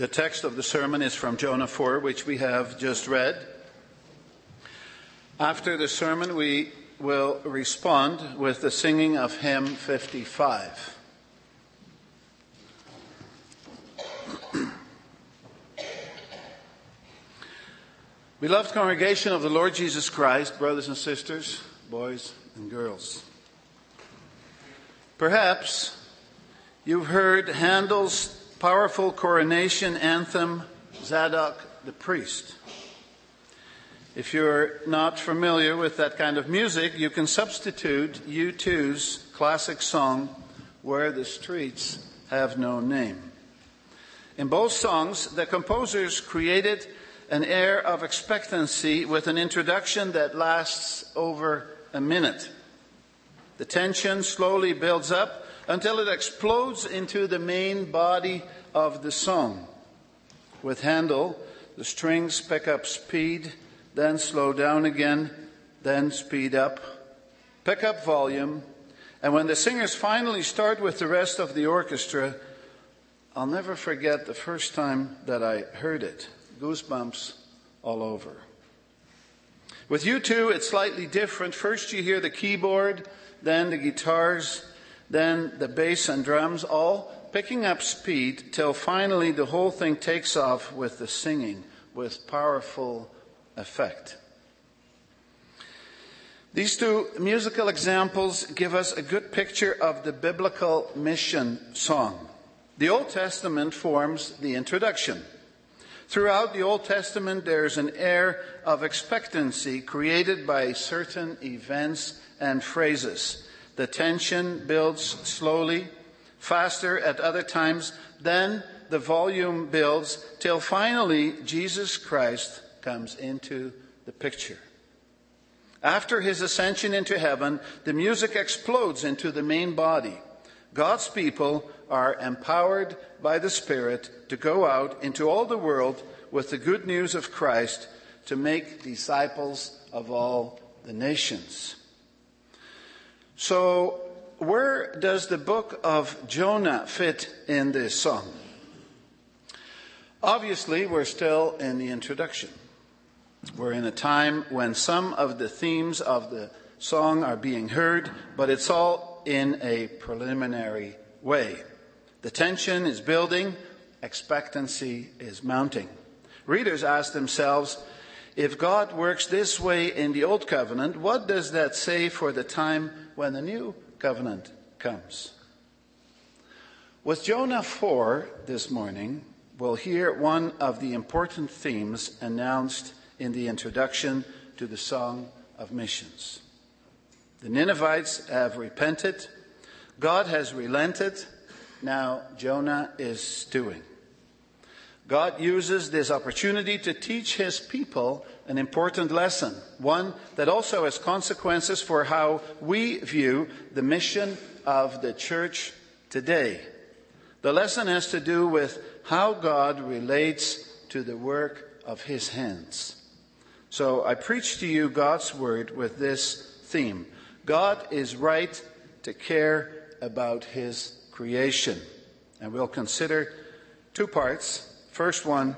The text of the sermon is from Jonah 4, which we have just read. After the sermon, we will respond with the singing of hymn 55. Beloved congregation of the Lord Jesus Christ, brothers and sisters, boys and girls. Perhaps you've heard Handel's powerful coronation anthem, Zadok the Priest. If you're not familiar with that kind of music, you can substitute U2's classic song, Where the Streets Have No Name. In both songs, the composers created an air of expectancy with an introduction that lasts over a minute. The tension slowly builds up until it explodes into the main body of the song. With Handel, the strings pick up speed, then slow down again, then speed up, pick up volume, and when the singers finally start with the rest of the orchestra, I'll never forget the first time that I heard it goosebumps all over. With U2, it's slightly different. First, you hear the keyboard, then the guitars, then the bass and drums, all picking up speed till finally the whole thing takes off with the singing with powerful effect. These two musical examples give us a good picture of the biblical mission song. The Old Testament forms the introduction. Throughout the Old Testament, there's an air of expectancy created by certain events and phrases. The tension builds slowly, faster at other times, then the volume builds till finally Jesus Christ comes into the picture. After his ascension into heaven, the music explodes into the main body. God's people are empowered by the Spirit to go out into all the world with the good news of Christ to make disciples of all the nations. So, where does the book of Jonah fit in this song? Obviously, we're still in the introduction. We're in a time when some of the themes of the song are being heard, but it's all in a preliminary way. The tension is building, expectancy is mounting. Readers ask themselves, if God works this way in the Old Covenant, what does that say for the time when the New Covenant comes? With Jonah 4 this morning, we'll hear one of the important themes announced in the introduction to the Song of Missions. The Ninevites have repented, God has relented, now Jonah is stewing. God uses this opportunity to teach his people an important lesson, one that also has consequences for how we view the mission of the church today. The lesson has to do with how God relates to the work of his hands. So I preach to you God's word with this theme. God is right to care about his creation. And we'll consider two parts. First one,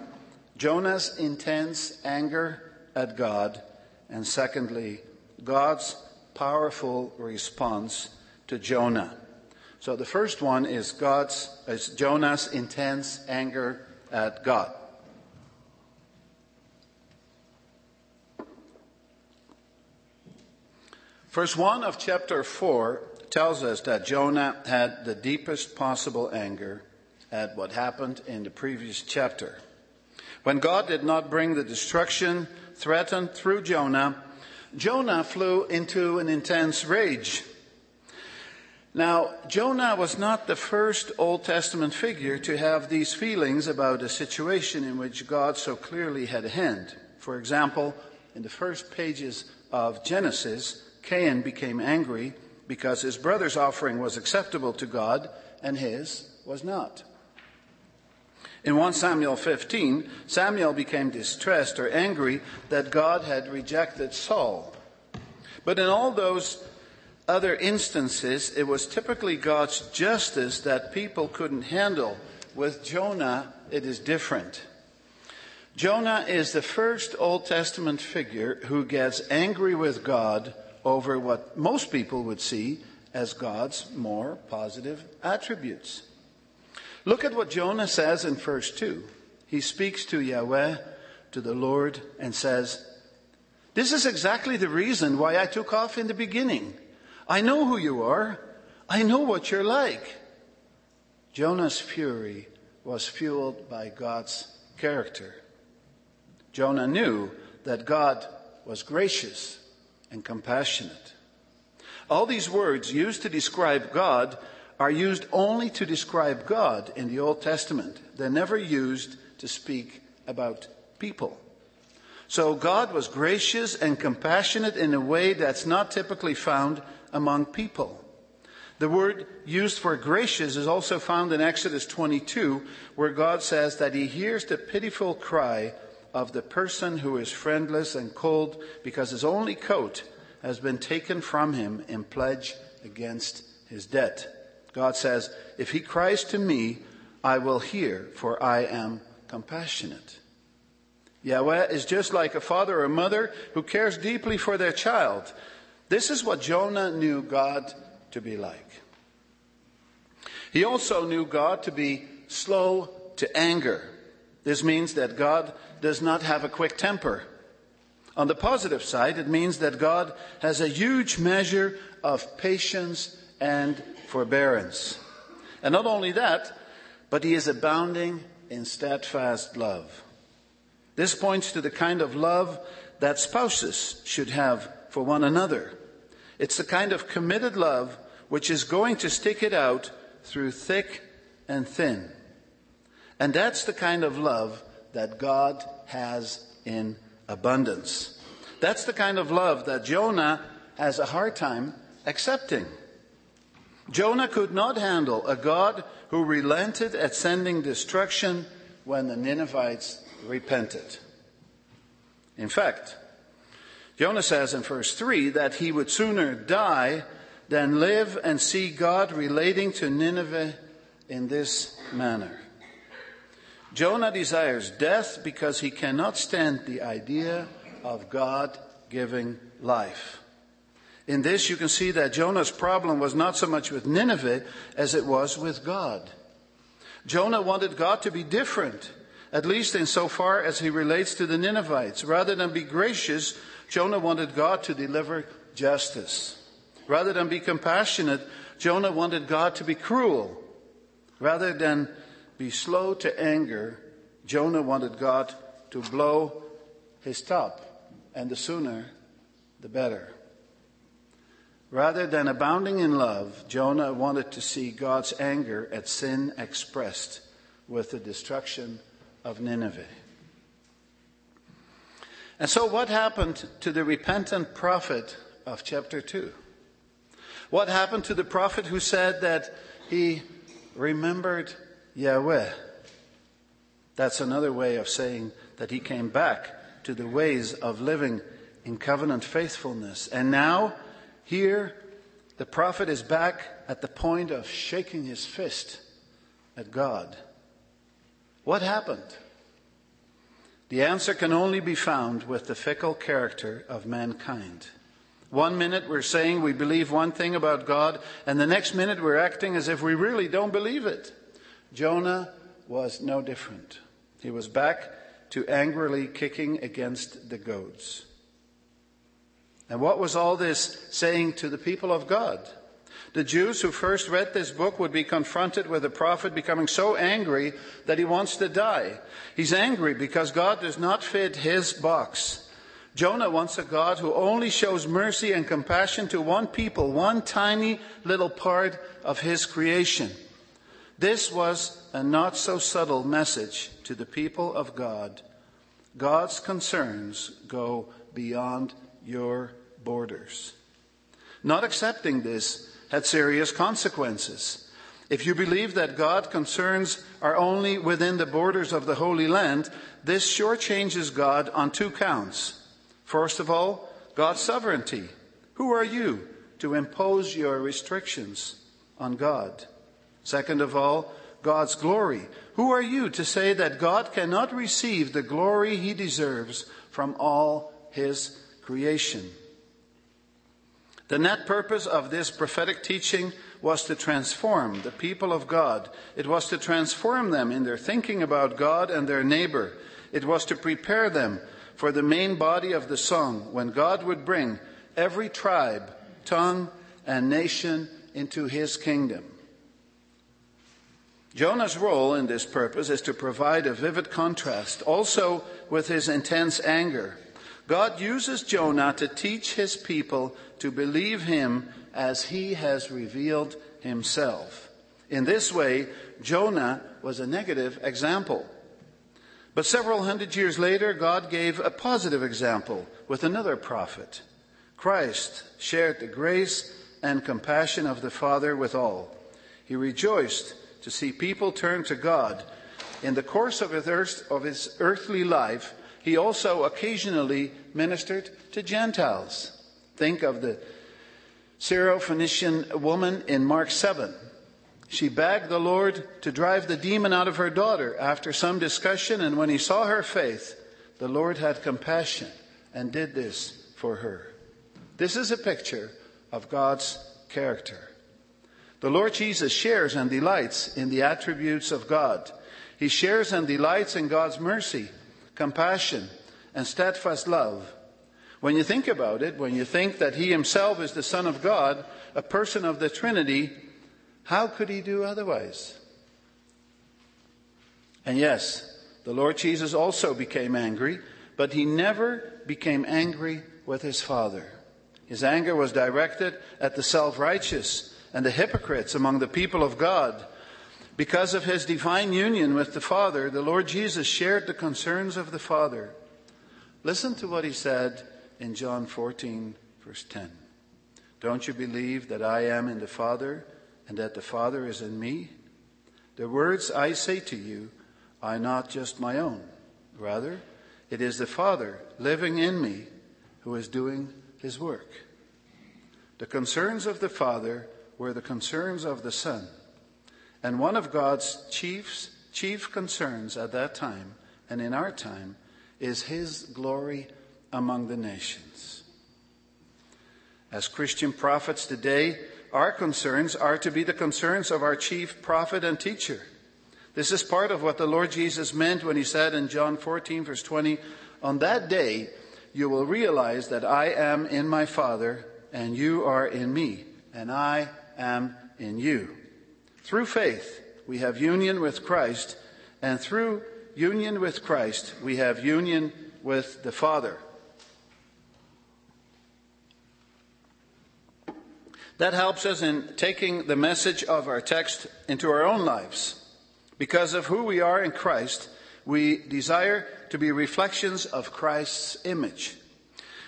Jonah's intense anger at God. And secondly, God's powerful response to Jonah. So the first one is God's is Jonah's intense anger at God. Verse 1 of chapter 4 tells us that Jonah had the deepest possible anger at what happened in the previous chapter. When God did not bring the destruction threatened through Jonah, Jonah flew into an intense rage. Now, Jonah was not the first Old Testament figure to have these feelings about a situation in which God so clearly had a hand. For example, in the first pages of Genesis, Cain became angry because his brother's offering was acceptable to God and his was not. In 1 Samuel 15, Samuel became distressed or angry that God had rejected Saul. But in all those other instances, it was typically God's justice that people couldn't handle, with Jonah it is different. Jonah is the first Old Testament figure who gets angry with God over what most people would see as God's more positive attributes. Look at what Jonah says in verse 2. He speaks to Yahweh, to the Lord, and says, This is exactly the reason why I took off in the beginning. I know who you are. I know what you're like. Jonah's fury was fueled by God's character. Jonah knew that God was gracious and compassionate. All these words used to describe God are used only to describe God in the Old Testament. They're never used to speak about people. So God was gracious and compassionate in a way that's not typically found among people. The word used for gracious is also found in Exodus 22, where God says that he hears the pitiful cry of the person who is friendless and cold because his only coat has been taken from him in pledge against his debt. God says, If he cries to me, I will hear, for I am compassionate. Yahweh is just like a father or a mother who cares deeply for their child. This is what Jonah knew God to be like. He also knew God to be slow to anger. This means that God does not have a quick temper. On the positive side, it means that God has a huge measure of patience and forbearance. And not only that, but He is abounding in steadfast love. This points to the kind of love that spouses should have for one another. It's the kind of committed love which is going to stick it out through thick and thin. And that's the kind of love that God has in abundance. That's the kind of love that Jonah has a hard time accepting. Jonah could not handle a God who relented at sending destruction when the Ninevites repented. In fact, Jonah says in verse 3 that he would sooner die than live and see God relating to Nineveh in this manner. Jonah desires death because he cannot stand the idea of God giving life. In this, you can see that Jonah's problem was not so much with Nineveh as it was with God. Jonah wanted God to be different, at least in so far as he relates to the Ninevites. Rather than be gracious, Jonah wanted God to deliver justice. Rather than be compassionate, Jonah wanted God to be cruel. Rather than be slow to anger, Jonah wanted God to blow his top, and the sooner, the better. Rather than abounding in love, Jonah wanted to see God's anger at sin expressed with the destruction of Nineveh. And so, what happened to the repentant prophet of chapter 2? What happened to the prophet who said that he remembered Yahweh? That's another way of saying that he came back to the ways of living in covenant faithfulness. And now here, the prophet is back at the point of shaking his fist at God. What happened? The answer can only be found with the fickle character of mankind. One minute we're saying we believe one thing about God, and the next minute we're acting as if we really don't believe it. Jonah was no different. He was back to angrily kicking against the goads. And what was all this saying to the people of God? The Jews who first read this book would be confronted with a prophet becoming so angry that he wants to die. He's angry because God does not fit his box. Jonah wants a God who only shows mercy and compassion to one people, one tiny little part of his creation. This was a not so subtle message to the people of God. God's concerns go beyond your borders. Not accepting this had serious consequences. If you believe that God's concerns are only within the borders of the Holy Land, this sure changes God on two counts. First of all, God's sovereignty. Who are you to impose your restrictions on God? Second of all, God's glory. Who are you to say that God cannot receive the glory he deserves from all his creation? The net purpose of this prophetic teaching was to transform the people of God. It was to transform them in their thinking about God and their neighbor. It was to prepare them for the main body of the song when God would bring every tribe, tongue, and nation into his kingdom. Jonah's role in this purpose is to provide a vivid contrast also with his intense anger. God uses Jonah to teach his people to believe him as he has revealed himself. In this way, Jonah was a negative example. But several hundred years later, God gave a positive example with another prophet. Christ shared the grace and compassion of the Father with all. He rejoiced to see people turn to God. In the course of his, earthly life, he also occasionally ministered to Gentiles. Think of the Syrophoenician woman in Mark 7. She begged the Lord to drive the demon out of her daughter after some discussion, and when he saw her faith, the Lord had compassion and did this for her. This is a picture of God's character. The Lord Jesus shares and delights in the attributes of God. He shares and delights in God's mercy, compassion, and steadfast love. When you think about it, when you think that he himself is the Son of God, a person of the Trinity, how could he do otherwise? And yes, the Lord Jesus also became angry, but he never became angry with his Father. His anger was directed at the self righteous and the hypocrites among the people of God. Because of his divine union with the Father, the Lord Jesus shared the concerns of the Father. Listen to what he said in John 14, verse 10. Don't you believe that I am in the Father and that the Father is in me? The words I say to you are not just my own. Rather, it is the Father living in me who is doing his work. The concerns of the Father were the concerns of the Son. And one of God's chiefs, chief concerns at that time and in our time is his glory among the nations. As Christian prophets today, our concerns are to be the concerns of our chief prophet and teacher. This is part of what the Lord Jesus meant when he said in John 14, verse 20, On that day you will realize that I am in my Father, and you are in me, and I am in you. Through faith, we have union with Christ, and through union with Christ, we have union with the Father. That helps us in taking the message of our text into our own lives. Because of who we are in Christ, we desire to be reflections of Christ's image.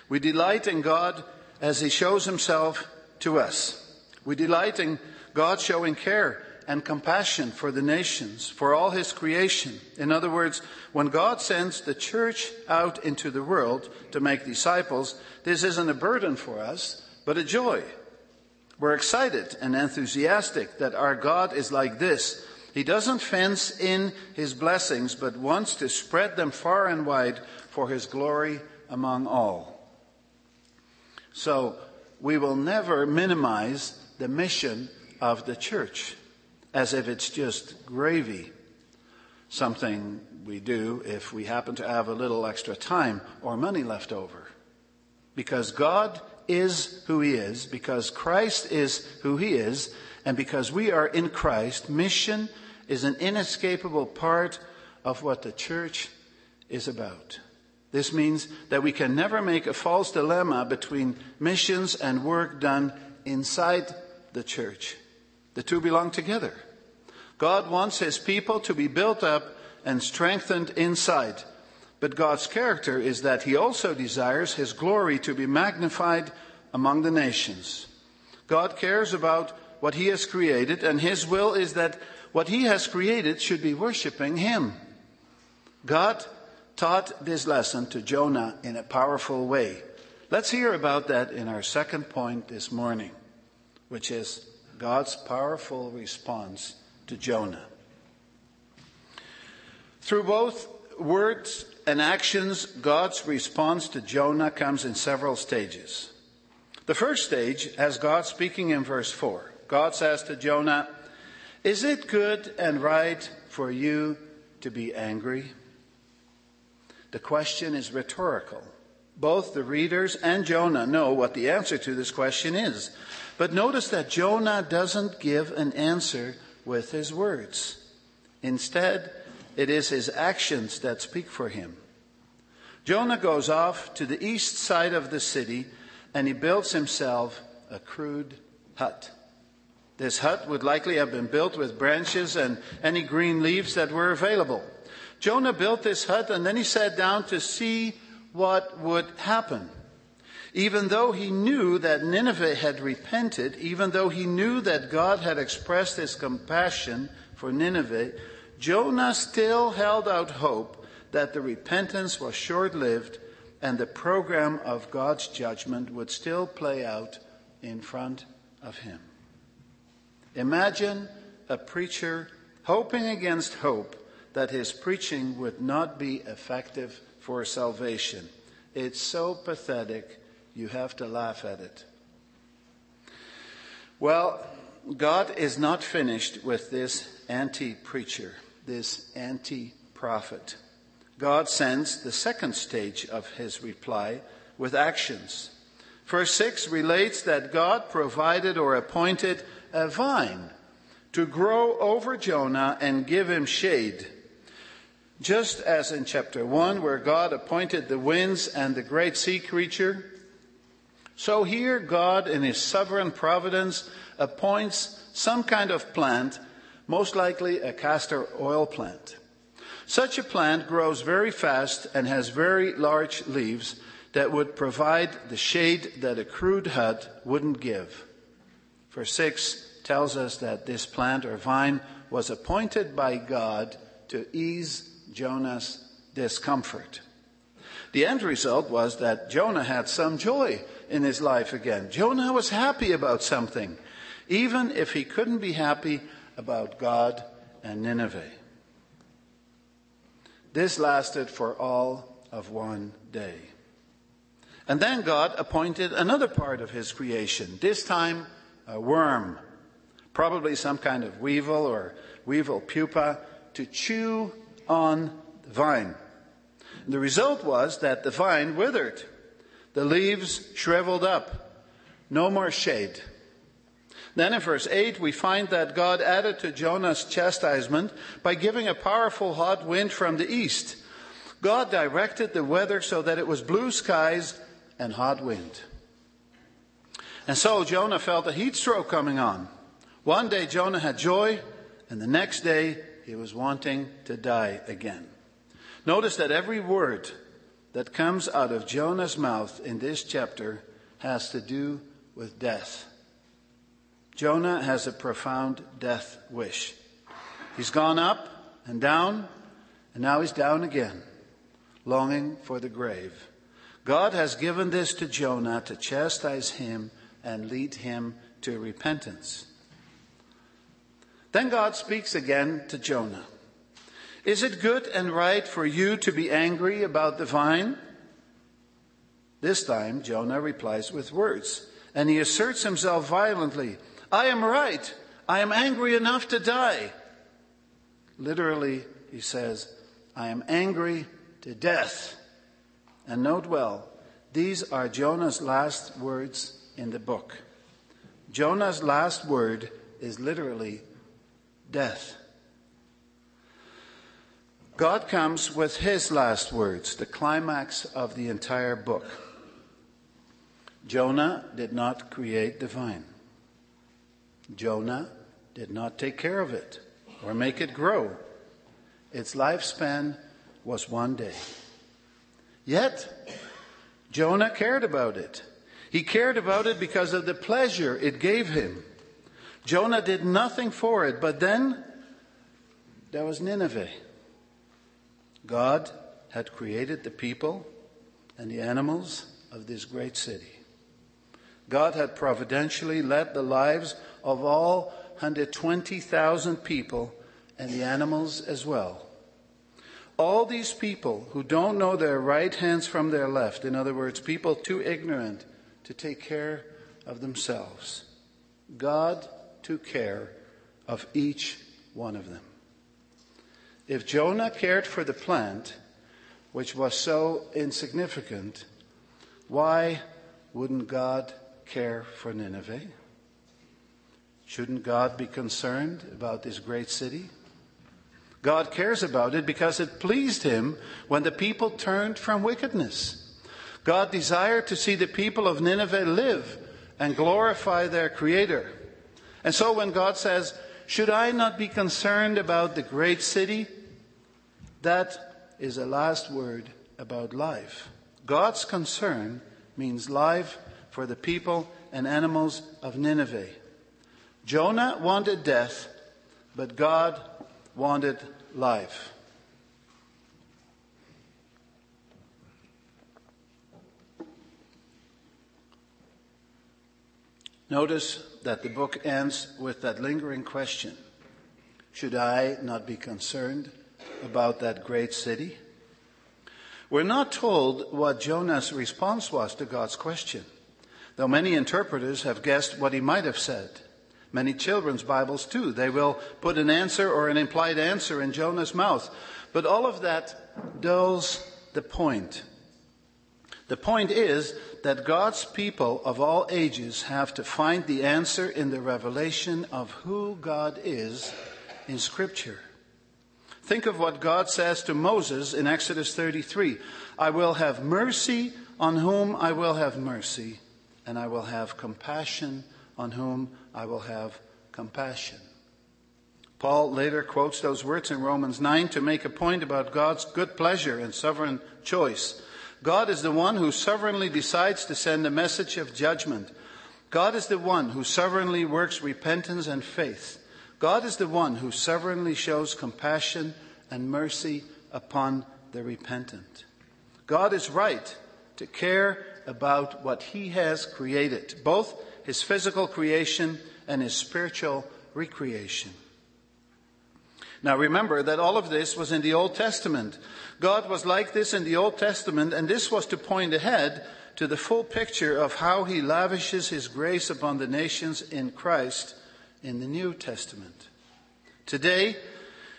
We delight in God as He shows Himself to us. We delight in God showing care and compassion for the nations, for all His creation. In other words, when God sends the church out into the world to make disciples, this isn't a burden for us, but a joy. We're excited and enthusiastic that our God is like this. He doesn't fence in his blessings, but wants to spread them far and wide for his glory among all. So we will never minimize the mission of the church as if it's just gravy, something we do if we happen to have a little extra time or money left over. Because God is who he is, because Christ is who he is, and because we are in Christ, mission is an inescapable part of what the church is about. This means that we can never make a false dilemma between missions and work done inside the church. The two belong together. God wants his people to be built up and strengthened inside. But God's character is that he also desires his glory to be magnified among the nations. God cares about what he has created, and his will is that what he has created should be worshiping him. God taught this lesson to Jonah in a powerful way. Let's hear about that in our second point this morning, which is God's powerful response to Jonah. Through both words and actions, God's response to Jonah comes in several stages. The first stage has God speaking in verse 4. God says to Jonah, Is it good and right for you to be angry? The question is rhetorical. Both the readers and Jonah know what the answer to this question is. But notice that Jonah doesn't give an answer with his words. Instead, it is his actions that speak for him. Jonah goes off to the east side of the city and he builds himself a crude hut. This hut would likely have been built with branches and any green leaves that were available. Jonah built this hut and then he sat down to see what would happen. Even though he knew that Nineveh had repented, even though he knew that God had expressed his compassion for Nineveh, Jonah still held out hope that the repentance was short lived and the program of God's judgment would still play out in front of him. Imagine a preacher hoping against hope that his preaching would not be effective for salvation. It's so pathetic, you have to laugh at it. Well, God is not finished with this anti preacher this anti prophet. God sends the second stage of his reply with actions. Verse 6 relates that God provided or appointed a vine to grow over Jonah and give him shade. Just as in chapter 1, where God appointed the winds and the great sea creature, so here God, in his sovereign providence, appoints some kind of plant most likely a castor oil plant. Such a plant grows very fast and has very large leaves that would provide the shade that a crude hut wouldn't give. Verse 6 tells us that this plant or vine was appointed by God to ease Jonah's discomfort. The end result was that Jonah had some joy in his life again. Jonah was happy about something, even if he couldn't be happy about God and Nineveh. This lasted for all of one day. And then God appointed another part of his creation, this time a worm, probably some kind of weevil or weevil pupa, to chew on the vine. And the result was that the vine withered. The leaves shriveled up. No more shade. Then in verse 8, we find that God added to Jonah's chastisement by giving a powerful hot wind from the east. God directed the weather so that it was blue skies and hot wind. And so Jonah felt a heat stroke coming on. One day Jonah had joy, and the next day he was wanting to die again. Notice that every word that comes out of Jonah's mouth in this chapter has to do with death. Jonah has a profound death wish. He's gone up and down, and now he's down again, longing for the grave. God has given this to Jonah to chastise him and lead him to repentance. Then God speaks again to Jonah. Is it good and right for you to be angry about the vine? This time, Jonah replies with words, and he asserts himself violently. I am right. I am angry enough to die. Literally, he says, I am angry to death. And note well, these are Jonah's last words in the book. Jonah's last word is literally death. God comes with his last words, the climax of the entire book. Jonah did not create the vine. Jonah did not take care of it or make it grow. Its lifespan was one day. Yet, Jonah cared about it. He cared about it because of the pleasure it gave him. Jonah did nothing for it, but then there was Nineveh. God had created the people and the animals of this great city. God had providentially led the lives of all 120,000 people and the animals as well. All these people who don't know their right hands from their left, in other words, people too ignorant to take care of themselves, God took care of each one of them. If Jonah cared for the plant, which was so insignificant, why wouldn't God care for Nineveh? Shouldn't God be concerned about this great city? God cares about it because it pleased him when the people turned from wickedness. God desired to see the people of Nineveh live and glorify their Creator. And so when God says, Should I not be concerned about the great city? That is a last word about life. God's concern means life for the people and animals of Nineveh. Jonah wanted death, but God wanted life. Notice that the book ends with that lingering question Should I not be concerned about that great city? We're not told what Jonah's response was to God's question, though many interpreters have guessed what he might have said. Many children's Bibles, too. They will put an answer or an implied answer in Jonah's mouth. But all of that dulls the point. The point is that God's people of all ages have to find the answer in the revelation of who God is in Scripture. Think of what God says to Moses in Exodus 33 I will have mercy on whom I will have mercy, and I will have compassion on whom I will have compassion. Paul later quotes those words in Romans 9 to make a point about God's good pleasure and sovereign choice. God is the one who sovereignly decides to send a message of judgment. God is the one who sovereignly works repentance and faith. God is the one who sovereignly shows compassion and mercy upon the repentant. God is right to care about what he has created, both his physical creation and his spiritual recreation. Now remember that all of this was in the Old Testament. God was like this in the Old Testament, and this was to point ahead to the full picture of how he lavishes his grace upon the nations in Christ in the New Testament. Today,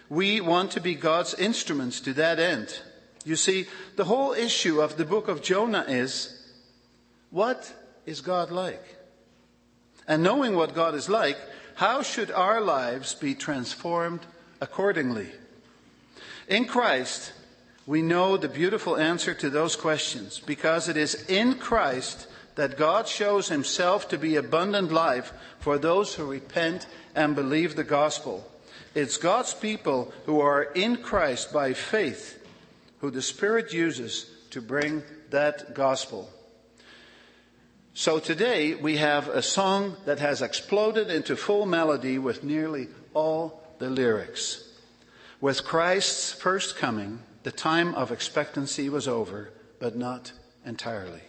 we want to be God's instruments to that end. You see, the whole issue of the book of Jonah is what is God like? And knowing what God is like, how should our lives be transformed accordingly? In Christ, we know the beautiful answer to those questions because it is in Christ that God shows himself to be abundant life for those who repent and believe the gospel. It's God's people who are in Christ by faith who the Spirit uses to bring that gospel. So today we have a song that has exploded into full melody with nearly all the lyrics. With Christ's first coming, the time of expectancy was over, but not entirely.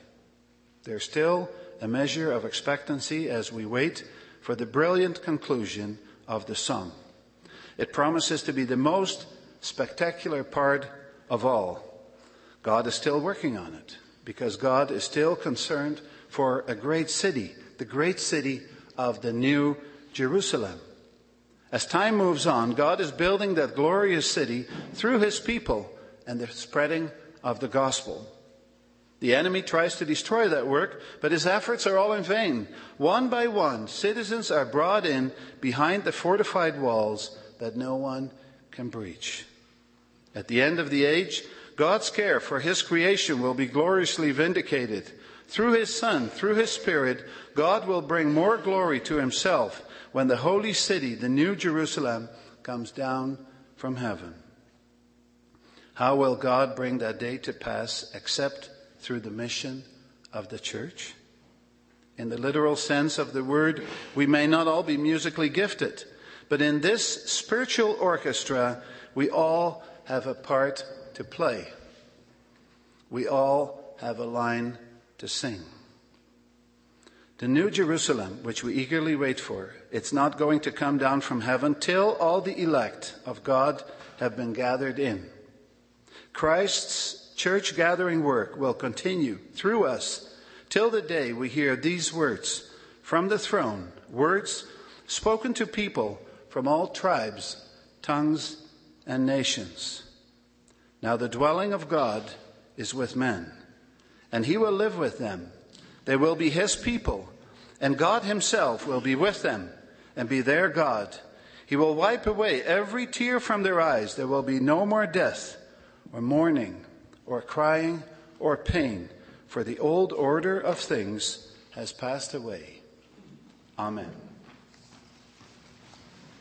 There's still a measure of expectancy as we wait for the brilliant conclusion of the song. It promises to be the most spectacular part of all. God is still working on it because God is still concerned for a great city, the great city of the New Jerusalem. As time moves on, God is building that glorious city through his people and the spreading of the gospel. The enemy tries to destroy that work, but his efforts are all in vain. One by one, citizens are brought in behind the fortified walls that no one can breach. At the end of the age, God's care for his creation will be gloriously vindicated. Through his Son, through his Spirit, God will bring more glory to himself when the holy city, the New Jerusalem, comes down from heaven. How will God bring that day to pass except through the mission of the church? In the literal sense of the word, we may not all be musically gifted, but in this spiritual orchestra, we all have a part to play. We all have a line to sing. The New Jerusalem, which we eagerly wait for, it's not going to come down from heaven till all the elect of God have been gathered in. Christ's church gathering work will continue through us till the day we hear these words from the throne, words spoken to people from all tribes, tongues, and nations. Now the dwelling of God is with men, and he will live with them. They will be his people, and God himself will be with them and be their God. He will wipe away every tear from their eyes. There will be no more death, or mourning, or crying, or pain, for the old order of things has passed away. Amen.